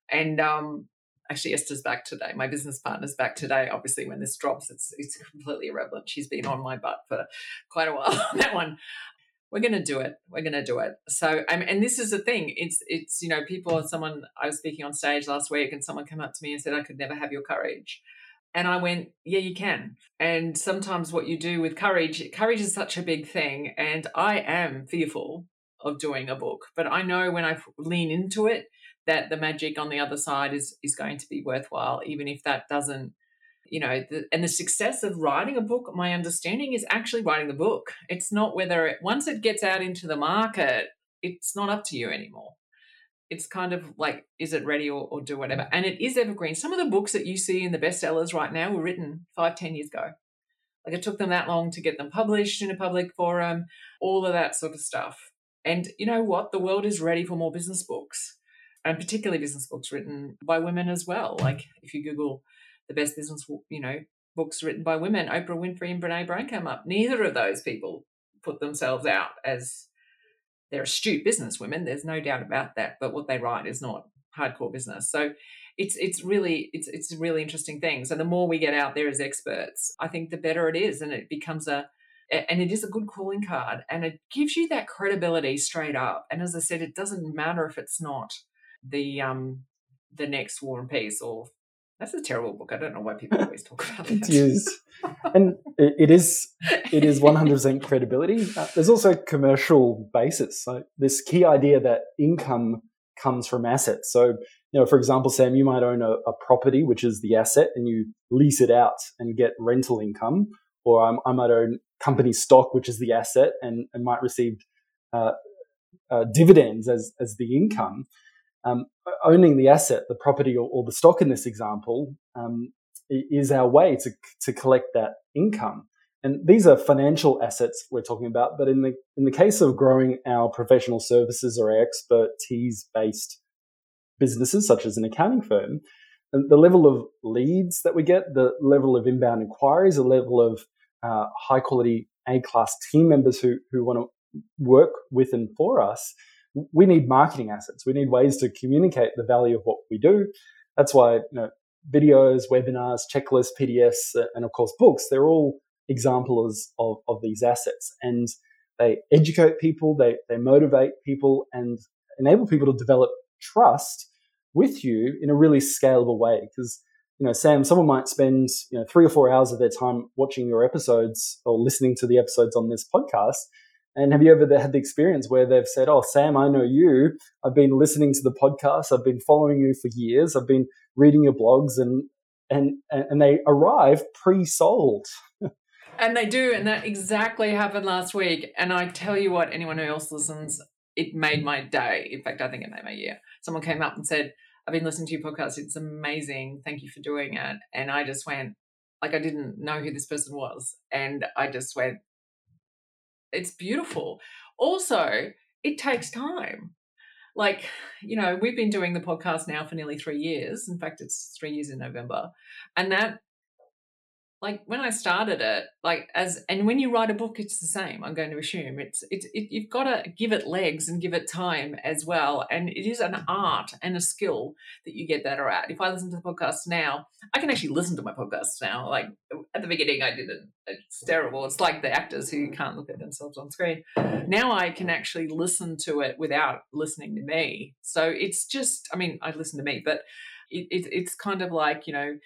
And um, actually Esther's back today. My business partner's back today. Obviously, when this drops, it's it's completely irrelevant. She's been on my butt for quite a while *laughs* on that one. We're going to do it. We're going to do it. So, um, and this is the thing. It's it's you know people. Someone I was speaking on stage last week, and someone came up to me and said, "I could never have your courage." And I went, yeah, you can. And sometimes what you do with courage, courage is such a big thing. And I am fearful of doing a book, but I know when I lean into it, that the magic on the other side is is going to be worthwhile, even if that doesn't, you know, the, and the success of writing a book. My understanding is actually writing the book. It's not whether it, once it gets out into the market, it's not up to you anymore. It's kind of like, is it ready or, or do whatever? And it is evergreen. Some of the books that you see in the bestsellers right now were written five, ten years ago. Like it took them that long to get them published in a public forum, all of that sort of stuff. And you know what? The world is ready for more business books and particularly business books written by women as well. Mm. Like if you Google the best business, you know, books written by women, Oprah Winfrey and Brene Brown come up. Neither of those people put themselves out as they're astute business women. There's no doubt about that. But what they write is not hardcore business. So it's it's really it's it's a really interesting thing. So the more we get out there as experts, I think the better it is, and it becomes a and it is a good calling card, and it gives you that credibility straight up. And as I said, it doesn't matter if it's not the um the next War and Peace or that's a terrible book. I don't know why people always talk about *laughs* it. It is, and it is it is one hundred percent credibility. Uh, there's also a commercial basis. So this key idea that income comes from assets. So you know, for example, Sam, you might own a, a property which is the asset, and you lease it out and get rental income, or I'm, i might own company stock which is the asset and, and might receive uh, uh, dividends as as the income um, owning the asset, the property or, or, the stock in this example, um, is our way to, to collect that income. And these are financial assets we're talking about, but in the in the case of growing our professional services or expertise based businesses, such as an accounting firm, the level of leads that we get, the level of inbound inquiries, the level of uh, high quality A class team members who who want to work with and for us we need marketing assets. We need ways to communicate the value of what we do. That's why you know, videos, webinars, checklists, PDFs, uh, and of course books, they're all examples of, of these assets. And they educate people, they, they motivate people, and enable people to develop trust with you in a really scalable way. Because, you know, Sam, someone might spend, you know, three or four hours of their time watching your episodes or listening to the episodes on this podcast and have you ever had the experience where they've said, Oh, Sam, I know you. I've been listening to the podcast. I've been following you for years. I've been reading your blogs and, and, and they arrive pre-sold. and they do. And that exactly happened last week. And I tell you what, anyone who else listens, it made my day. In fact, I think it made my year. Someone came up and said, I've been listening to your podcast. It's amazing. Thank you for doing it. And I just went, like, I didn't know who this person was. And I just went, it's beautiful. Also, it takes time. Like, you know, we've been doing the podcast now for nearly three years. In fact, it's three years in November. And that like when I started it, like as and when you write a book, it's the same. I'm going to assume it's it's it, you've got to give it legs and give it time as well. And it is an art and a skill that you get better at. If I listen to the podcast now, I can actually listen to my podcasts now. Like at the beginning, I didn't. It's terrible. It's like the actors who can't look at themselves on screen. Now I can actually listen to it without listening to me. So it's just, I mean, I listen to me, but it, it it's kind of like you know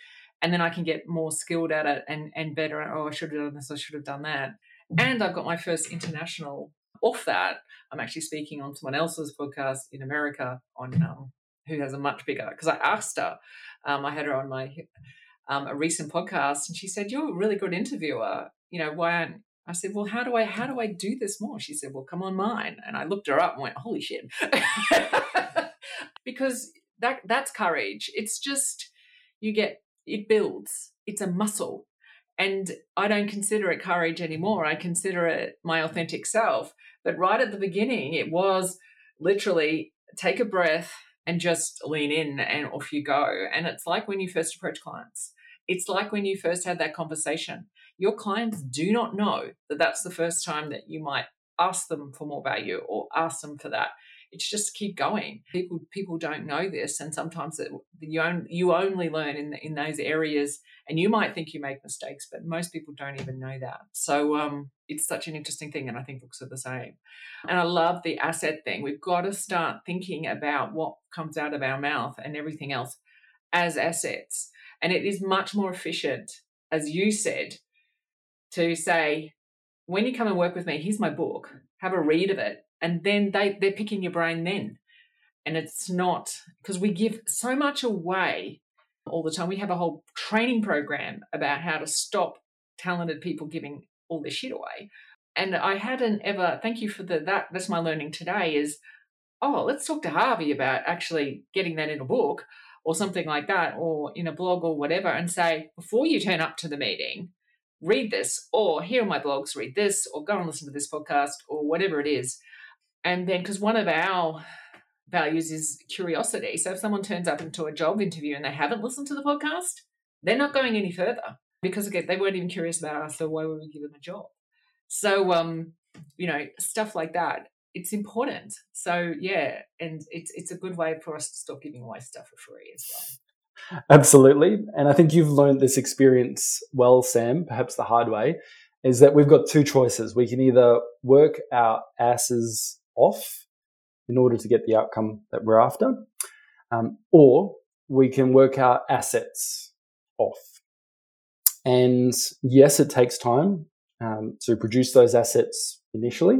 and then I can get more skilled at it and and better. Oh, I should have done this. I should have done that. And I've got my first international off that. I'm actually speaking on someone else's podcast in America on um, who has a much bigger. Because I asked her, um, I had her on my um, a recent podcast, and she said, "You're a really good interviewer. You know, why aren't I said, "Well, how do I how do I do this more?" She said, "Well, come on mine." And I looked her up and went, "Holy shit!" *laughs* because that that's courage. It's just you get it builds. It's a muscle. And I don't consider it courage anymore. I consider it my authentic self. But right at the beginning, it was literally take a breath and just lean in and off you go. And it's like when you first approach clients. It's like when you first had that conversation. Your clients do not know that that's the first time that you might ask them for more value or ask them for that it's just keep going. People people don't know this, and sometimes it, you only, you only learn in in those areas, and you might think you make mistakes, but most people don't even know that. So um, it's such an interesting thing, and I think books are the same. And I love the asset thing. We've got to start thinking about what comes out of our mouth and everything else as assets, and it is much more efficient, as you said, to say when you come and work with me, here's my book. Have a read of it and then they they're picking your brain then. And it's not because we give so much away all the time. We have a whole training program about how to stop talented people giving all their shit away. And i hadn't ever thank you for the that that's my learning today is oh let's talk to harvey about actually getting that in a book or something like that or in a blog or whatever and say before you turn up to the meeting read this or here are my blogs read this or go and listen to this podcast or whatever it is and then because one of our values is curiosity. So if someone turns up into a job interview and they haven't listened to the podcast, they're not going any further because again, they weren't even curious about us. So why would we give them a job? So um, you know, stuff like that. It's important. So yeah, and it's it's a good way for us to stop giving away stuff for free as well. Absolutely. And I think you've learned this experience well, Sam, perhaps the hard way, is that we've got two choices. We can either work our asses off in order to get the outcome that we're after, um, or we can work our assets off. And yes, it takes time um, to produce those assets initially,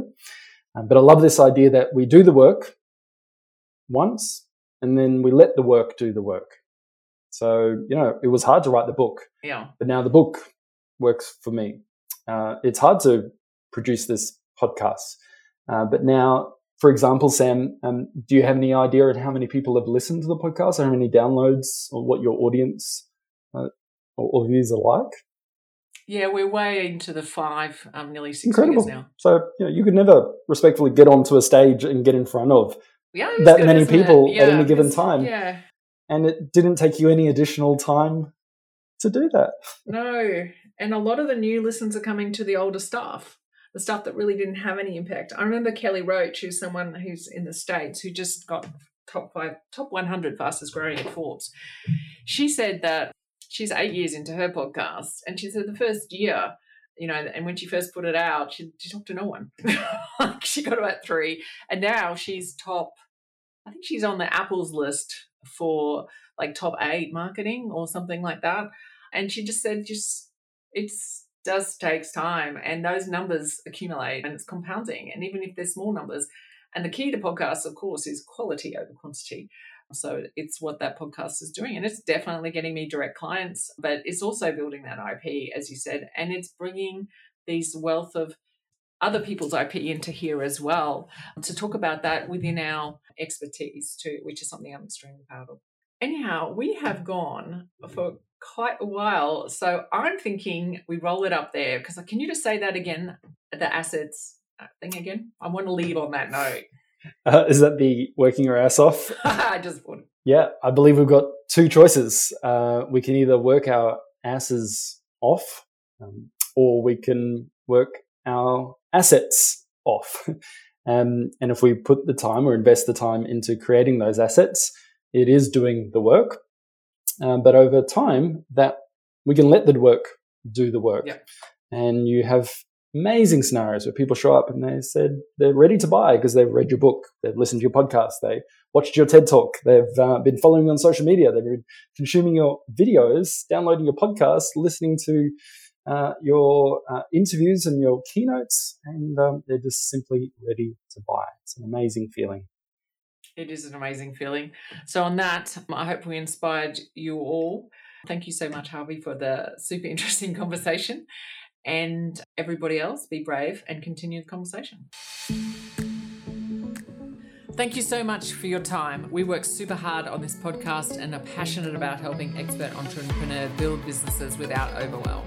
um, but I love this idea that we do the work once and then we let the work do the work. So, you know, it was hard to write the book. Yeah. But now the book works for me. Uh, it's hard to produce this podcast. Uh, but now, for example, Sam, um, do you have any idea of how many people have listened to the podcast, or how many downloads, or what your audience uh, or, or views are like? Yeah, we're way into the five, um, nearly six Incredible. now. So you, know, you could never respectfully get onto a stage and get in front of yeah, that good, many people yeah, at any given time. Yeah. And it didn't take you any additional time to do that. No. And a lot of the new listens are coming to the older stuff the stuff that really didn't have any impact. I remember Kelly Roach, who's someone who's in the States who just got top five, top 100 fastest growing at Forbes. She said that she's eight years into her podcast, and she said the first year, you know, and when she first put it out, she, she talked to no one. *laughs* she got about three, and now she's top. I think she's on the Apple's list for like top eight marketing or something like that. And she just said, just it's does takes time and those numbers accumulate and it's compounding. And even if they're small numbers, and the key to podcasts, of course, is quality over quantity. So it's what that podcast is doing. And it's definitely getting me direct clients, but it's also building that IP, as you said, and it's bringing these wealth of other people's IP into here as well to talk about that within our expertise too, which is something I'm extremely proud of. Anyhow, we have gone for quite a while. So I'm thinking we roll it up there because can you just say that again? The assets uh, thing again? I want to leave on that note. Uh, is that the working your ass off? *laughs* I just would. Yeah, I believe we've got two choices. Uh, we can either work our asses off, um, or we can work our assets off. *laughs* um, and if we put the time or invest the time into creating those assets, it is doing the work. Um, but over time, that we can let the work do the work. Yep. And you have amazing scenarios where people show up and they said they're ready to buy because they've read your book, they've listened to your podcast, they watched your TED talk, they've uh, been following you on social media, they've been consuming your videos, downloading your podcast, listening to uh, your uh, interviews and your keynotes, and um, they're just simply ready to buy. It's an amazing feeling. It is an amazing feeling. So, on that, I hope we inspired you all. Thank you so much, Harvey, for the super *laughs* interesting conversation. And everybody else, be brave and continue the conversation. Thank you so much for your time. We work super hard on this podcast and are passionate about helping expert entrepreneurs build businesses without overwhelm.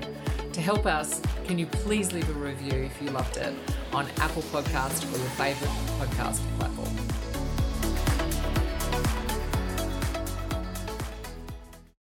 To help us, can you please leave a review if you loved it on Apple Podcast or your favorite podcast platform?